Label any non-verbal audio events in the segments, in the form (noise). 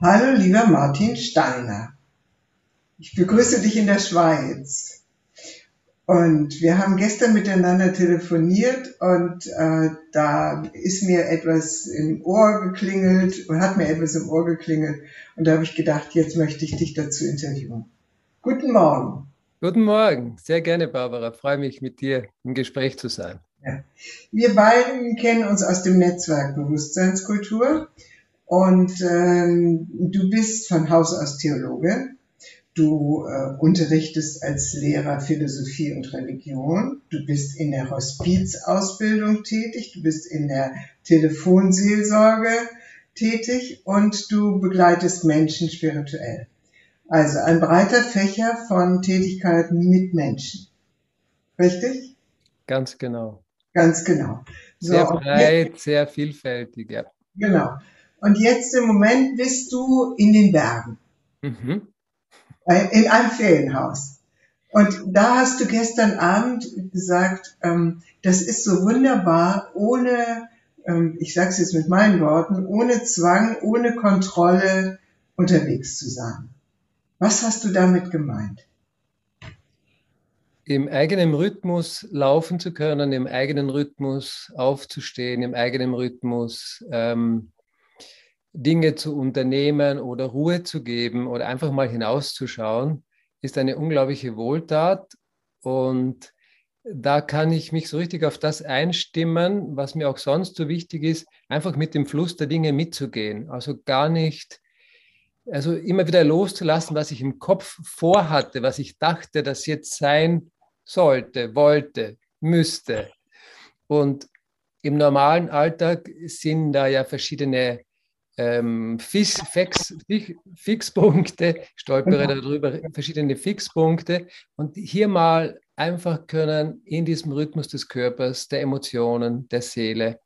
Hallo, lieber Martin Steiner. Ich begrüße dich in der Schweiz. Und wir haben gestern miteinander telefoniert und äh, da ist mir etwas im Ohr geklingelt und hat mir etwas im Ohr geklingelt. Und da habe ich gedacht, jetzt möchte ich dich dazu interviewen. Guten Morgen. Guten Morgen. Sehr gerne, Barbara. Freue mich, mit dir im Gespräch zu sein. Ja. Wir beiden kennen uns aus dem Netzwerk Bewusstseinskultur und ähm, du bist von Haus aus Theologe. Du äh, unterrichtest als Lehrer Philosophie und Religion. Du bist in der Hospizausbildung tätig. Du bist in der Telefonseelsorge tätig und du begleitest Menschen spirituell. Also ein breiter Fächer von Tätigkeiten mit Menschen. Richtig? Ganz genau. Ganz genau. So, sehr breit, sehr vielfältig, ja. Genau. Und jetzt im Moment bist du in den Bergen. Mhm. Äh, in einem Ferienhaus. Und da hast du gestern Abend gesagt, ähm, das ist so wunderbar, ohne, ähm, ich sage es jetzt mit meinen Worten, ohne Zwang, ohne Kontrolle unterwegs zu sein. Was hast du damit gemeint? im eigenen Rhythmus laufen zu können, im eigenen Rhythmus aufzustehen, im eigenen Rhythmus ähm, Dinge zu unternehmen oder Ruhe zu geben oder einfach mal hinauszuschauen, ist eine unglaubliche Wohltat. Und da kann ich mich so richtig auf das einstimmen, was mir auch sonst so wichtig ist, einfach mit dem Fluss der Dinge mitzugehen. Also gar nicht, also immer wieder loszulassen, was ich im Kopf vorhatte, was ich dachte, das jetzt sein sollte, wollte, müsste. Und im normalen Alltag sind da ja verschiedene ähm, Fix, Fix, Fixpunkte, stolpere genau. darüber, verschiedene Fixpunkte und hier mal einfach können in diesem Rhythmus des Körpers, der Emotionen, der Seele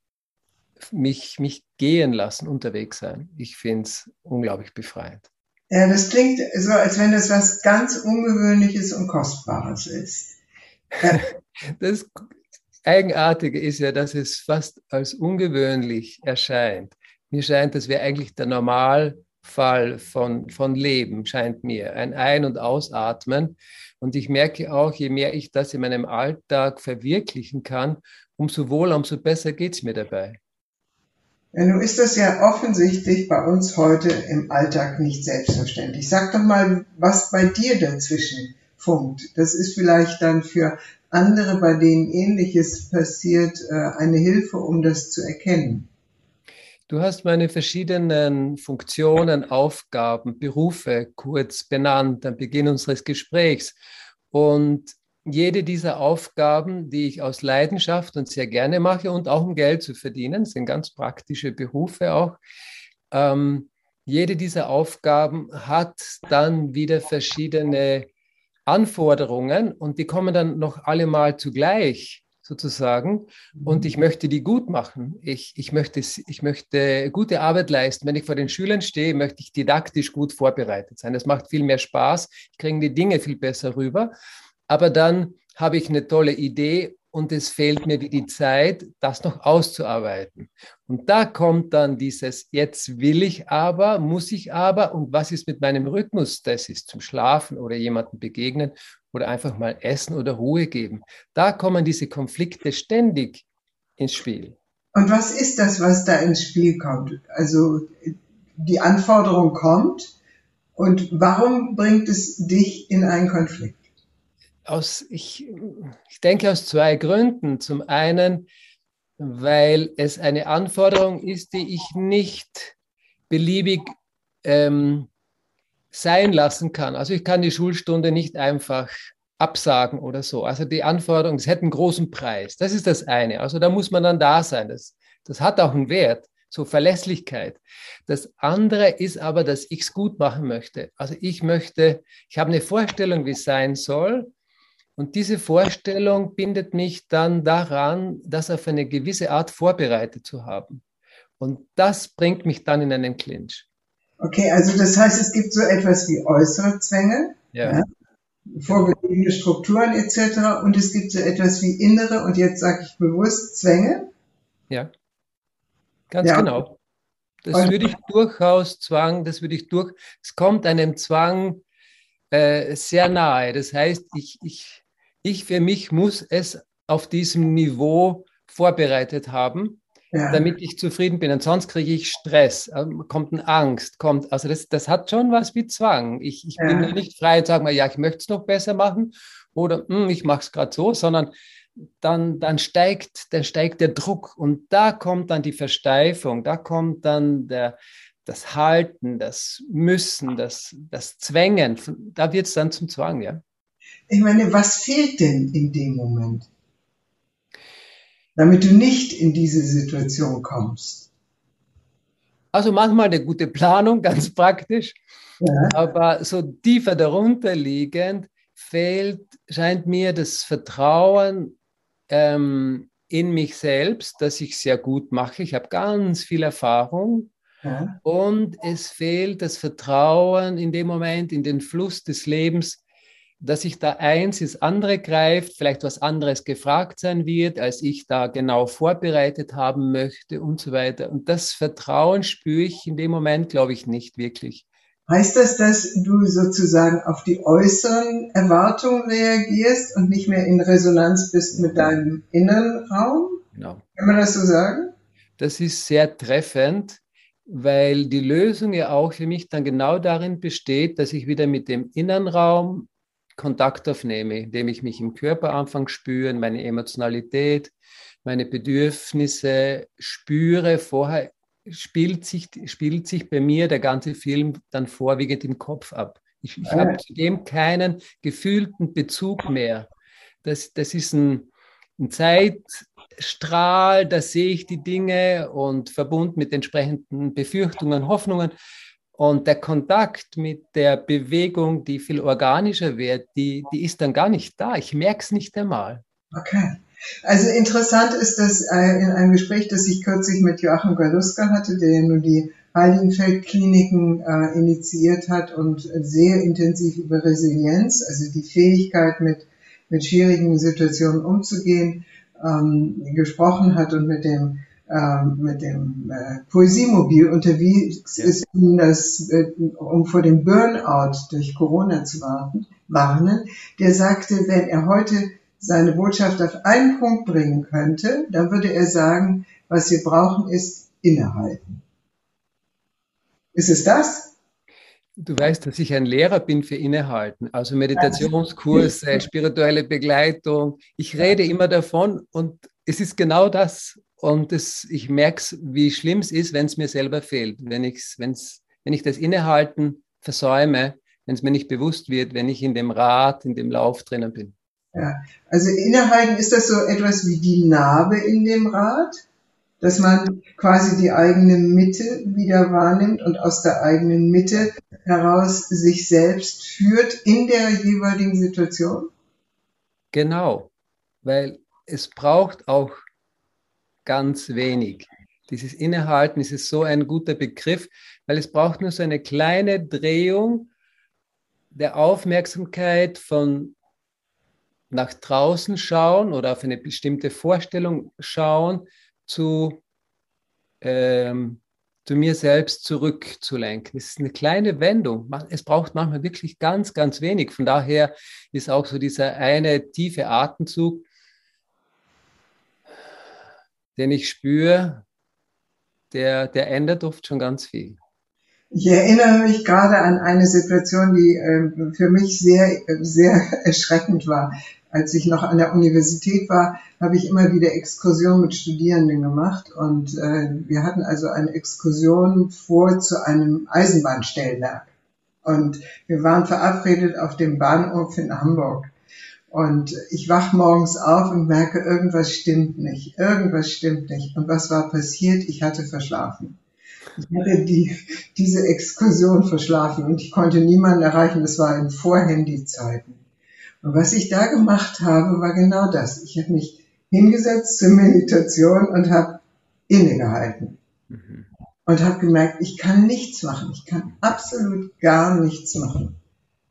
mich, mich gehen lassen, unterwegs sein. Ich finde es unglaublich befreiend. Ja, das klingt so, als wenn das was ganz Ungewöhnliches und Kostbares ist. (laughs) Das Eigenartige ist ja, dass es fast als ungewöhnlich erscheint. Mir scheint, das wäre eigentlich der Normalfall von, von Leben, scheint mir. Ein Ein- und Ausatmen. Und ich merke auch, je mehr ich das in meinem Alltag verwirklichen kann, umso wohler, umso besser geht es mir dabei. Ja, nun ist das ja offensichtlich bei uns heute im Alltag nicht selbstverständlich. Sag doch mal, was bei dir dazwischen funkt. Das ist vielleicht dann für andere, bei denen Ähnliches passiert, äh, eine Hilfe, um das zu erkennen. Du hast meine verschiedenen Funktionen, Aufgaben, Berufe kurz benannt am Beginn unseres Gesprächs. Und jede dieser Aufgaben, die ich aus Leidenschaft und sehr gerne mache und auch um Geld zu verdienen, sind ganz praktische Berufe auch. Ähm, jede dieser Aufgaben hat dann wieder verschiedene Anforderungen und die kommen dann noch alle mal zugleich sozusagen und ich möchte die gut machen. Ich, ich, möchte, ich möchte gute Arbeit leisten. Wenn ich vor den Schülern stehe, möchte ich didaktisch gut vorbereitet sein. Das macht viel mehr Spaß. Ich kriege die Dinge viel besser rüber. Aber dann habe ich eine tolle Idee und es fehlt mir die Zeit, das noch auszuarbeiten. Und da kommt dann dieses, jetzt will ich aber, muss ich aber und was ist mit meinem Rhythmus? Das ist zum Schlafen oder jemandem begegnen oder einfach mal essen oder Ruhe geben. Da kommen diese Konflikte ständig ins Spiel. Und was ist das, was da ins Spiel kommt? Also die Anforderung kommt und warum bringt es dich in einen Konflikt? Aus, ich, ich denke aus zwei Gründen. Zum einen, weil es eine Anforderung ist, die ich nicht beliebig ähm, sein lassen kann. Also ich kann die Schulstunde nicht einfach absagen oder so. Also die Anforderung, es hätte einen großen Preis. Das ist das eine. Also da muss man dann da sein. Das, das hat auch einen Wert, so Verlässlichkeit. Das andere ist aber, dass ich es gut machen möchte. Also ich möchte, ich habe eine Vorstellung, wie es sein soll. Und diese Vorstellung bindet mich dann daran, das auf eine gewisse Art vorbereitet zu haben. Und das bringt mich dann in einen Clinch. Okay, also das heißt, es gibt so etwas wie äußere Zwänge, ja. Ja, vorgegebene Strukturen etc. Und es gibt so etwas wie innere, und jetzt sage ich bewusst, Zwänge. Ja, ganz ja. genau. Das würde ich durchaus Zwang, das würde ich durch, es kommt einem Zwang äh, sehr nahe. Das heißt, ich, ich, ich für mich muss es auf diesem Niveau vorbereitet haben, ja. damit ich zufrieden bin. Und sonst kriege ich Stress, ähm, kommt eine Angst, kommt, also das, das hat schon was wie Zwang. Ich, ich ja. bin nicht frei und sage mal, ja, ich möchte es noch besser machen oder hm, ich mache es gerade so, sondern dann, dann, steigt, dann steigt der Druck und da kommt dann die Versteifung, da kommt dann der, das Halten, das Müssen, das, das Zwängen, da wird es dann zum Zwang, ja. Ich meine, was fehlt denn in dem Moment? Damit du nicht in diese Situation kommst. Also manchmal eine gute Planung, (laughs) ganz praktisch. Ja. Aber so tiefer darunter liegend fehlt, scheint mir das Vertrauen ähm, in mich selbst, dass ich sehr gut mache. Ich habe ganz viel Erfahrung. Ja. Und es fehlt das Vertrauen in dem Moment, in den Fluss des Lebens, dass ich da eins ins andere greift, vielleicht was anderes gefragt sein wird, als ich da genau vorbereitet haben möchte und so weiter. Und das Vertrauen spüre ich in dem Moment, glaube ich, nicht wirklich. Heißt das, dass du sozusagen auf die äußeren Erwartungen reagierst und nicht mehr in Resonanz bist mit deinem inneren Raum? Genau. Kann man das so sagen? Das ist sehr treffend, weil die Lösung ja auch für mich dann genau darin besteht, dass ich wieder mit dem inneren Raum Kontakt aufnehme, indem ich mich im Körper anfange spüren, meine Emotionalität, meine Bedürfnisse spüre. Vorher spielt sich, spielt sich bei mir der ganze Film dann vorwiegend im Kopf ab. Ich, ich habe zu dem keinen gefühlten Bezug mehr. Das, das ist ein, ein Zeitstrahl, da sehe ich die Dinge und verbunden mit entsprechenden Befürchtungen, Hoffnungen. Und der Kontakt mit der Bewegung, die viel organischer wird, die, die ist dann gar nicht da. Ich merke es nicht einmal. Okay. Also interessant ist, dass äh, in einem Gespräch, das ich kürzlich mit Joachim Galuska hatte, der nun die Heiligenfeld-Kliniken äh, initiiert hat und sehr intensiv über Resilienz, also die Fähigkeit mit, mit schwierigen Situationen umzugehen, ähm, gesprochen hat und mit dem mit dem äh, Poesiemobil unterwegs ist, um, das, äh, um vor dem Burnout durch Corona zu warten, warnen. Der sagte, wenn er heute seine Botschaft auf einen Punkt bringen könnte, dann würde er sagen, was wir brauchen ist innehalten. Ist es das? Du weißt, dass ich ein Lehrer bin für Innehalten, also Meditationskurse, spirituelle Begleitung. Ich rede immer davon und es ist genau das, und das, ich merke es, wie schlimm es ist, wenn es mir selber fehlt, wenn, ich's, wenn's, wenn ich das Innehalten versäume, wenn es mir nicht bewusst wird, wenn ich in dem Rad, in dem Lauf drinnen bin. Ja, also innehalten ist das so etwas wie die Narbe in dem Rad, dass man quasi die eigene Mitte wieder wahrnimmt und aus der eigenen Mitte heraus sich selbst führt in der jeweiligen Situation? Genau, weil es braucht auch ganz wenig. Dieses Innehalten ist so ein guter Begriff, weil es braucht nur so eine kleine Drehung der Aufmerksamkeit von nach draußen schauen oder auf eine bestimmte Vorstellung schauen zu, ähm, zu mir selbst zurückzulenken. Es ist eine kleine Wendung. Es braucht manchmal wirklich ganz, ganz wenig. Von daher ist auch so dieser eine tiefe Atemzug den ich spüre, der, der ändert oft schon ganz viel. Ich erinnere mich gerade an eine Situation, die äh, für mich sehr, sehr erschreckend war. Als ich noch an der Universität war, habe ich immer wieder Exkursionen mit Studierenden gemacht und äh, wir hatten also eine Exkursion vor zu einem Eisenbahnstellwerk. Und wir waren verabredet auf dem Bahnhof in Hamburg. Und ich wach morgens auf und merke, irgendwas stimmt nicht, irgendwas stimmt nicht. Und was war passiert? Ich hatte verschlafen. Ich hatte die, diese Exkursion verschlafen und ich konnte niemanden erreichen. Das war in Vorhandy-Zeiten. Und was ich da gemacht habe, war genau das. Ich habe mich hingesetzt zur Meditation und habe innegehalten. Mhm. Und habe gemerkt, ich kann nichts machen. Ich kann absolut gar nichts machen.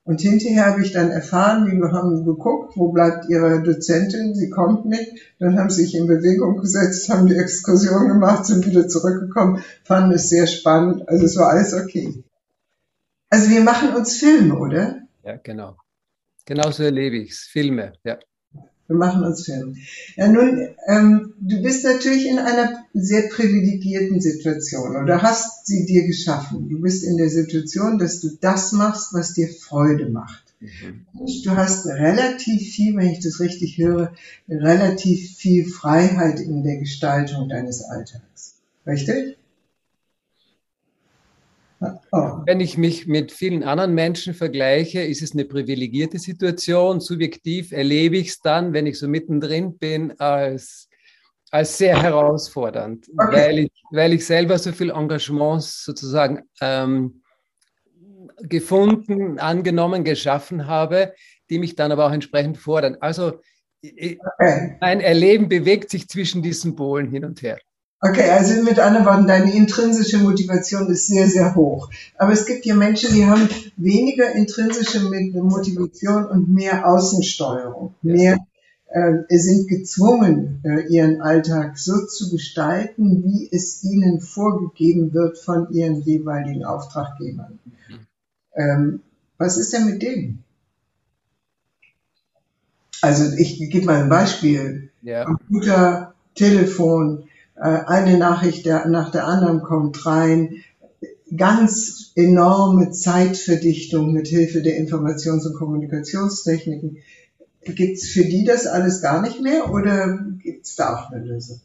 Und hinterher habe ich dann erfahren, wir haben geguckt, wo bleibt Ihre Dozentin, sie kommt nicht. Dann haben sie sich in Bewegung gesetzt, haben die Exkursion gemacht, sind wieder zurückgekommen, fanden es sehr spannend. Also es war alles okay. Also wir machen uns Filme, oder? Ja, genau. Genauso erlebe ich es. Filme, ja. Wir machen uns Filme. Ja, nun, ähm, du bist natürlich in einer sehr privilegierten Situation oder hast sie dir geschaffen. Du bist in der Situation, dass du das machst, was dir Freude macht. Mhm. Du hast relativ viel, wenn ich das richtig höre, relativ viel Freiheit in der Gestaltung deines Alltags. Richtig? Oh. Wenn ich mich mit vielen anderen Menschen vergleiche, ist es eine privilegierte Situation. Subjektiv erlebe ich es dann, wenn ich so mittendrin bin, als, als sehr herausfordernd, okay. weil, ich, weil ich selber so viel Engagements sozusagen ähm, gefunden, angenommen, geschaffen habe, die mich dann aber auch entsprechend fordern. Also mein Erleben bewegt sich zwischen diesen Polen hin und her. Okay, also mit anderen Worten, deine intrinsische Motivation ist sehr, sehr hoch. Aber es gibt ja Menschen, die haben weniger intrinsische Motivation und mehr Außensteuerung. Mehr äh, sind gezwungen, äh, ihren Alltag so zu gestalten, wie es ihnen vorgegeben wird von ihren jeweiligen Auftraggebern. Ähm, was ist denn mit denen? Also ich gebe mal ein Beispiel. Ja. Computer, Telefon, eine Nachricht nach der anderen kommt rein. Ganz enorme Zeitverdichtung mit Hilfe der Informations- und Kommunikationstechniken. Gibt es für die das alles gar nicht mehr oder gibt es da auch eine Lösung?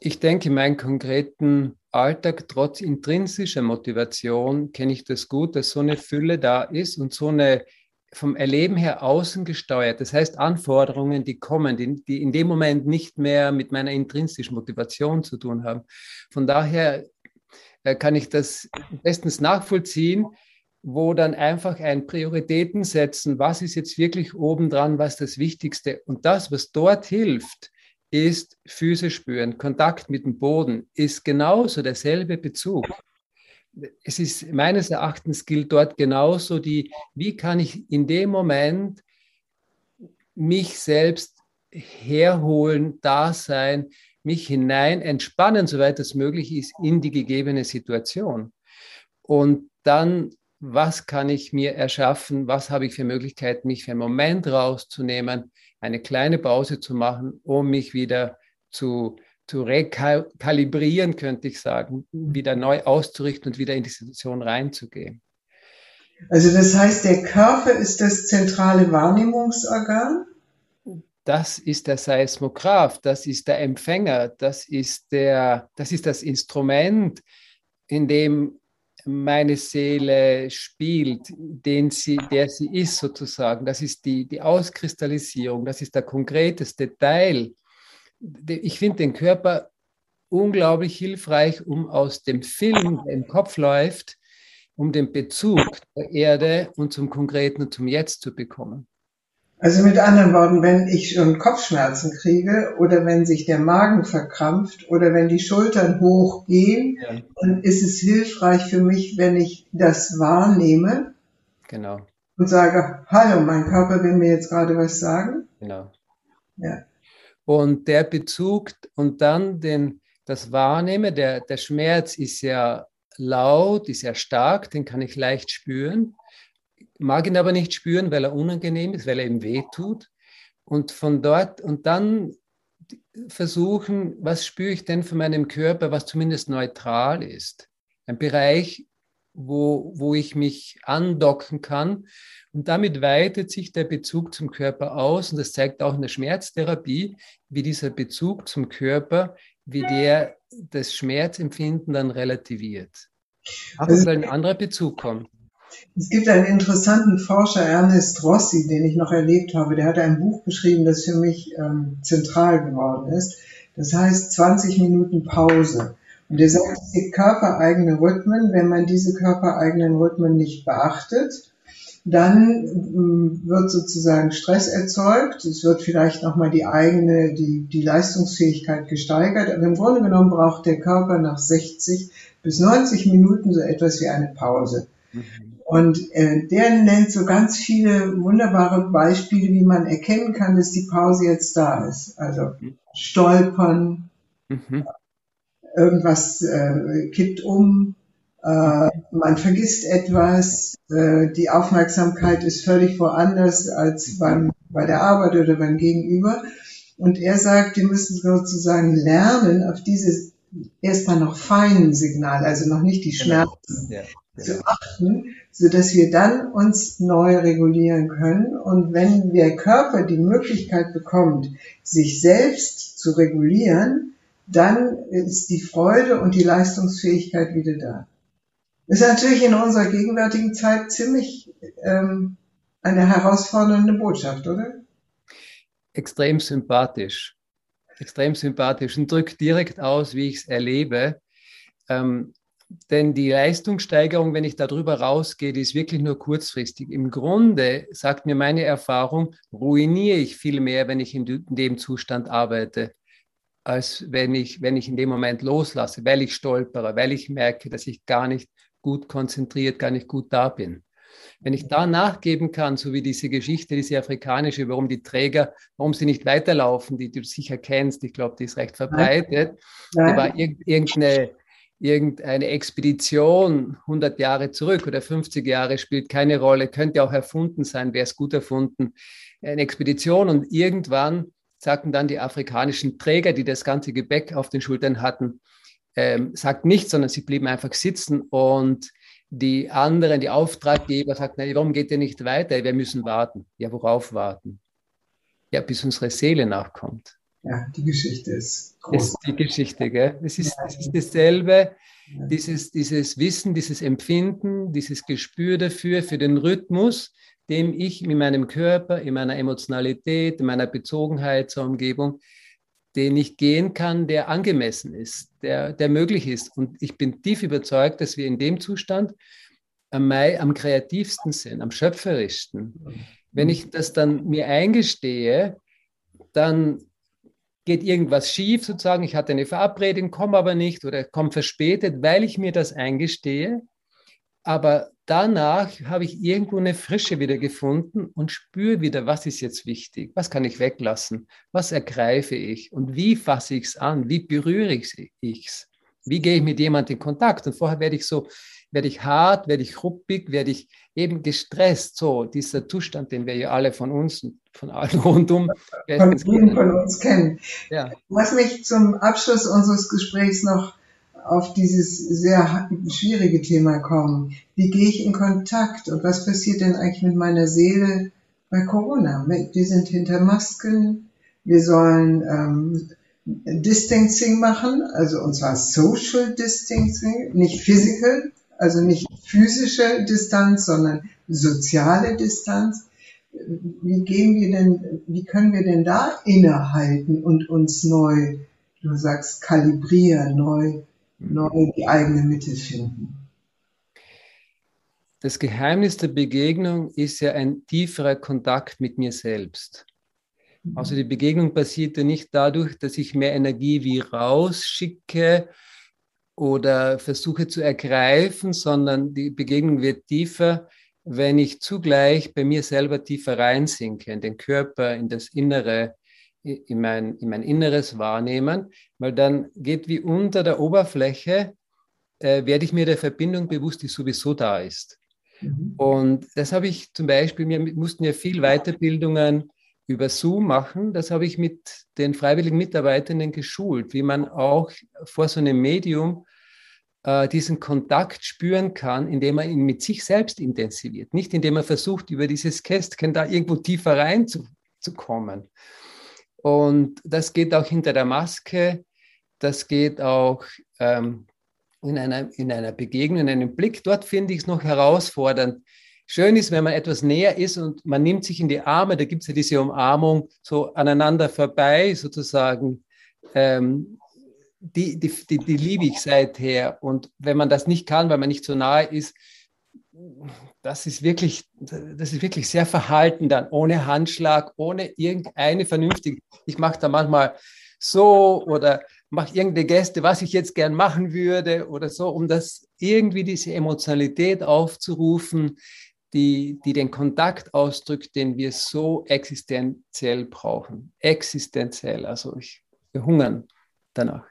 Ich denke, in meinem konkreten Alltag, trotz intrinsischer Motivation, kenne ich das gut, dass so eine Fülle da ist und so eine vom Erleben her außen gesteuert. Das heißt, Anforderungen, die kommen, die, die, in dem Moment nicht mehr mit meiner intrinsischen Motivation zu tun haben. Von daher äh, kann ich das bestens nachvollziehen, wo dann einfach ein Prioritäten setzen, was ist jetzt wirklich obendran, was das Wichtigste. Und das, was dort hilft, ist Füße spüren, Kontakt mit dem Boden, ist genauso derselbe Bezug es ist meines Erachtens gilt dort genauso die, wie kann ich in dem Moment mich selbst herholen, da sein, mich hinein entspannen, soweit es möglich ist, in die gegebene Situation. Und dann, was kann ich mir erschaffen? Was habe ich für Möglichkeiten, mich für einen Moment rauszunehmen, eine kleine Pause zu machen, um mich wieder zu zu rekalibrieren, könnte ich sagen, wieder neu auszurichten und wieder in die Situation reinzugehen. Also das heißt, der Körper ist das zentrale Wahrnehmungsorgan? Das ist der Seismograph, das ist der Empfänger, das ist, der, das, ist das Instrument, in dem meine Seele spielt, den sie, der sie ist sozusagen. Das ist die, die Auskristallisierung, das ist der konkreteste Teil ich finde den Körper unglaublich hilfreich, um aus dem Film, der im Kopf läuft, um den Bezug der Erde und zum Konkreten und zum Jetzt zu bekommen. Also mit anderen Worten, wenn ich schon Kopfschmerzen kriege oder wenn sich der Magen verkrampft oder wenn die Schultern hochgehen, ja. dann ist es hilfreich für mich, wenn ich das wahrnehme. Genau. Und sage, hallo, mein Körper will mir jetzt gerade was sagen. Genau. Ja. Und der Bezug und dann den, das Wahrnehmen, der, der Schmerz ist ja laut, ist ja stark, den kann ich leicht spüren, mag ihn aber nicht spüren, weil er unangenehm ist, weil er ihm weh tut. Und von dort und dann versuchen, was spüre ich denn von meinem Körper, was zumindest neutral ist. Ein Bereich, wo, wo ich mich andocken kann. Und damit weitet sich der Bezug zum Körper aus. Und das zeigt auch in der Schmerztherapie, wie dieser Bezug zum Körper, wie der das Schmerzempfinden dann relativiert. Aber also, ein anderer Bezug kommt. Es gibt einen interessanten Forscher, Ernest Rossi, den ich noch erlebt habe. Der hat ein Buch geschrieben, das für mich ähm, zentral geworden ist. Das heißt 20 Minuten Pause. Und er sagt, es gibt körpereigene Rhythmen. Wenn man diese körpereigenen Rhythmen nicht beachtet, dann mm, wird sozusagen Stress erzeugt. Es wird vielleicht nochmal die eigene, die, die Leistungsfähigkeit gesteigert. Aber im Grunde genommen braucht der Körper nach 60 bis 90 Minuten so etwas wie eine Pause. Mhm. Und äh, der nennt so ganz viele wunderbare Beispiele, wie man erkennen kann, dass die Pause jetzt da ist. Also mhm. stolpern, mhm. Irgendwas äh, kippt um, äh, man vergisst etwas, äh, die Aufmerksamkeit ist völlig woanders als beim, bei der Arbeit oder beim Gegenüber. Und er sagt, wir müssen sozusagen lernen, auf diese erstmal noch feinen Signale, also noch nicht die genau. Schmerzen, ja, ja. zu achten, so dass wir dann uns neu regulieren können. Und wenn der Körper die Möglichkeit bekommt, sich selbst zu regulieren, dann ist die Freude und die Leistungsfähigkeit wieder da. Ist natürlich in unserer gegenwärtigen Zeit ziemlich ähm, eine herausfordernde Botschaft, oder? Extrem sympathisch. Extrem sympathisch und drückt direkt aus, wie ich es erlebe. Ähm, denn die Leistungssteigerung, wenn ich darüber rausgehe, die ist wirklich nur kurzfristig. Im Grunde, sagt mir meine Erfahrung, ruiniere ich viel mehr, wenn ich in dem Zustand arbeite, als wenn ich, wenn ich in dem Moment loslasse, weil ich stolpere, weil ich merke, dass ich gar nicht gut konzentriert, gar nicht gut da bin. Wenn ich da nachgeben kann, so wie diese Geschichte, diese afrikanische, warum die Träger, warum sie nicht weiterlaufen, die, die du sicher kennst, ich glaube, die ist recht verbreitet. Nein. Da war irgendeine, irgendeine Expedition 100 Jahre zurück oder 50 Jahre, spielt keine Rolle, könnte auch erfunden sein, wäre es gut erfunden. Eine Expedition und irgendwann sagten dann die afrikanischen Träger, die das ganze Gebäck auf den Schultern hatten, ähm, sagt nichts, sondern sie blieben einfach sitzen und die anderen, die Auftraggeber sagten, warum geht ihr nicht weiter? Wir müssen warten. Ja, worauf warten? Ja, bis unsere Seele nachkommt. Ja, die Geschichte ist groß. Ist die Geschichte, gell? Es ist, es ist dasselbe, dieses, dieses Wissen, dieses Empfinden, dieses Gespür dafür, für den Rhythmus, dem ich in meinem Körper, in meiner Emotionalität, in meiner Bezogenheit zur Umgebung den ich gehen kann, der angemessen ist, der, der möglich ist. Und ich bin tief überzeugt, dass wir in dem Zustand am, am kreativsten sind, am schöpferischsten. Wenn ich das dann mir eingestehe, dann geht irgendwas schief, sozusagen, ich hatte eine Verabredung, komme aber nicht oder komme verspätet, weil ich mir das eingestehe. Aber danach habe ich irgendwo eine Frische wieder gefunden und spüre wieder, was ist jetzt wichtig, was kann ich weglassen, was ergreife ich und wie fasse ich es an, wie berühre ich es, wie gehe ich mit jemandem in Kontakt. Und vorher werde ich so, werde ich hart, werde ich ruppig, werde ich eben gestresst, so dieser Zustand, den wir ja alle von uns, von allen rundum von, von uns kennen. Ja. Was mich zum Abschluss unseres Gesprächs noch auf dieses sehr schwierige Thema kommen. Wie gehe ich in Kontakt und was passiert denn eigentlich mit meiner Seele bei Corona? Wir sind hinter Masken, wir sollen ähm, Distancing machen, also und zwar Social Distancing, nicht physical, also nicht physische Distanz, sondern soziale Distanz. Wie gehen wir denn, wie können wir denn da innehalten und uns neu, du sagst, kalibrieren, neu neu die eigene Mitte finden. Das Geheimnis der Begegnung ist ja ein tieferer Kontakt mit mir selbst. Mhm. Also die Begegnung passiert ja nicht dadurch, dass ich mehr Energie wie rausschicke oder versuche zu ergreifen, sondern die Begegnung wird tiefer, wenn ich zugleich bei mir selber tiefer reinsinke, in den Körper, in das Innere, in mein, in mein inneres Wahrnehmen, weil dann geht wie unter der Oberfläche, äh, werde ich mir der Verbindung bewusst, die sowieso da ist. Mhm. Und das habe ich zum Beispiel, wir mussten ja viel Weiterbildungen über Zoom machen. Das habe ich mit den freiwilligen Mitarbeitenden geschult, wie man auch vor so einem Medium äh, diesen Kontakt spüren kann, indem man ihn mit sich selbst intensiviert. Nicht indem man versucht, über dieses Kästchen da irgendwo tiefer reinzukommen. Und das geht auch hinter der Maske, das geht auch ähm, in, einer, in einer Begegnung, in einem Blick. Dort finde ich es noch herausfordernd. Schön ist, wenn man etwas näher ist und man nimmt sich in die Arme, da gibt es ja diese Umarmung so aneinander vorbei sozusagen. Ähm, die, die, die, die liebe ich seither. Und wenn man das nicht kann, weil man nicht so nahe ist, das ist wirklich, das ist wirklich sehr verhalten dann, ohne Handschlag, ohne irgendeine vernünftige. Ich mache da manchmal so oder mache irgendeine Gäste, was ich jetzt gern machen würde oder so, um das irgendwie diese Emotionalität aufzurufen, die, die den Kontakt ausdrückt, den wir so existenziell brauchen. Existenziell, also ich, wir hungern danach.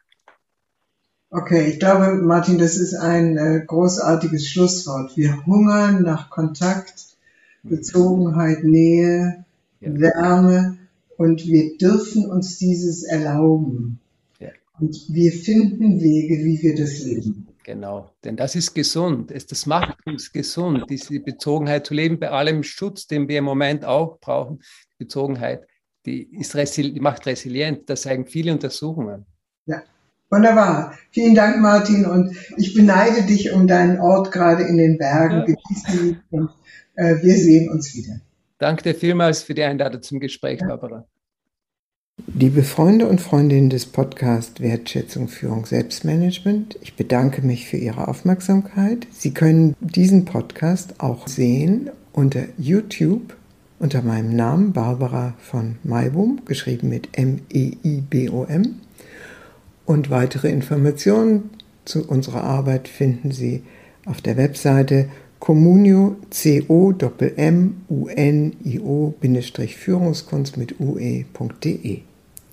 Okay, ich glaube, Martin, das ist ein äh, großartiges Schlusswort. Wir hungern nach Kontakt, Bezogenheit, Nähe, ja. Wärme und wir dürfen uns dieses erlauben. Ja. Und wir finden Wege, wie wir das leben. Genau, denn das ist gesund. Das macht uns gesund, diese Bezogenheit zu leben, bei allem Schutz, den wir im Moment auch brauchen. Bezogenheit, die, ist die macht resilient. Das zeigen viele Untersuchungen. Ja, wunderbar. Vielen Dank, Martin. Und ich beneide dich um deinen Ort gerade in den Bergen. Ja. Genieß ihn und äh, wir sehen uns wieder. Danke dir vielmals für die Einladung zum Gespräch, Barbara. Liebe Freunde und Freundinnen des Podcasts Wertschätzung, Führung, Selbstmanagement, ich bedanke mich für Ihre Aufmerksamkeit. Sie können diesen Podcast auch sehen unter YouTube unter meinem Namen Barbara von Maibum, geschrieben mit M-E-I-B-O-M. Und weitere Informationen zu unserer Arbeit finden Sie auf der Webseite Communio, C-O-M-M-U-N-I-O-Führungskunst mit ue.de.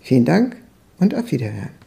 Vielen Dank und auf Wiederhören.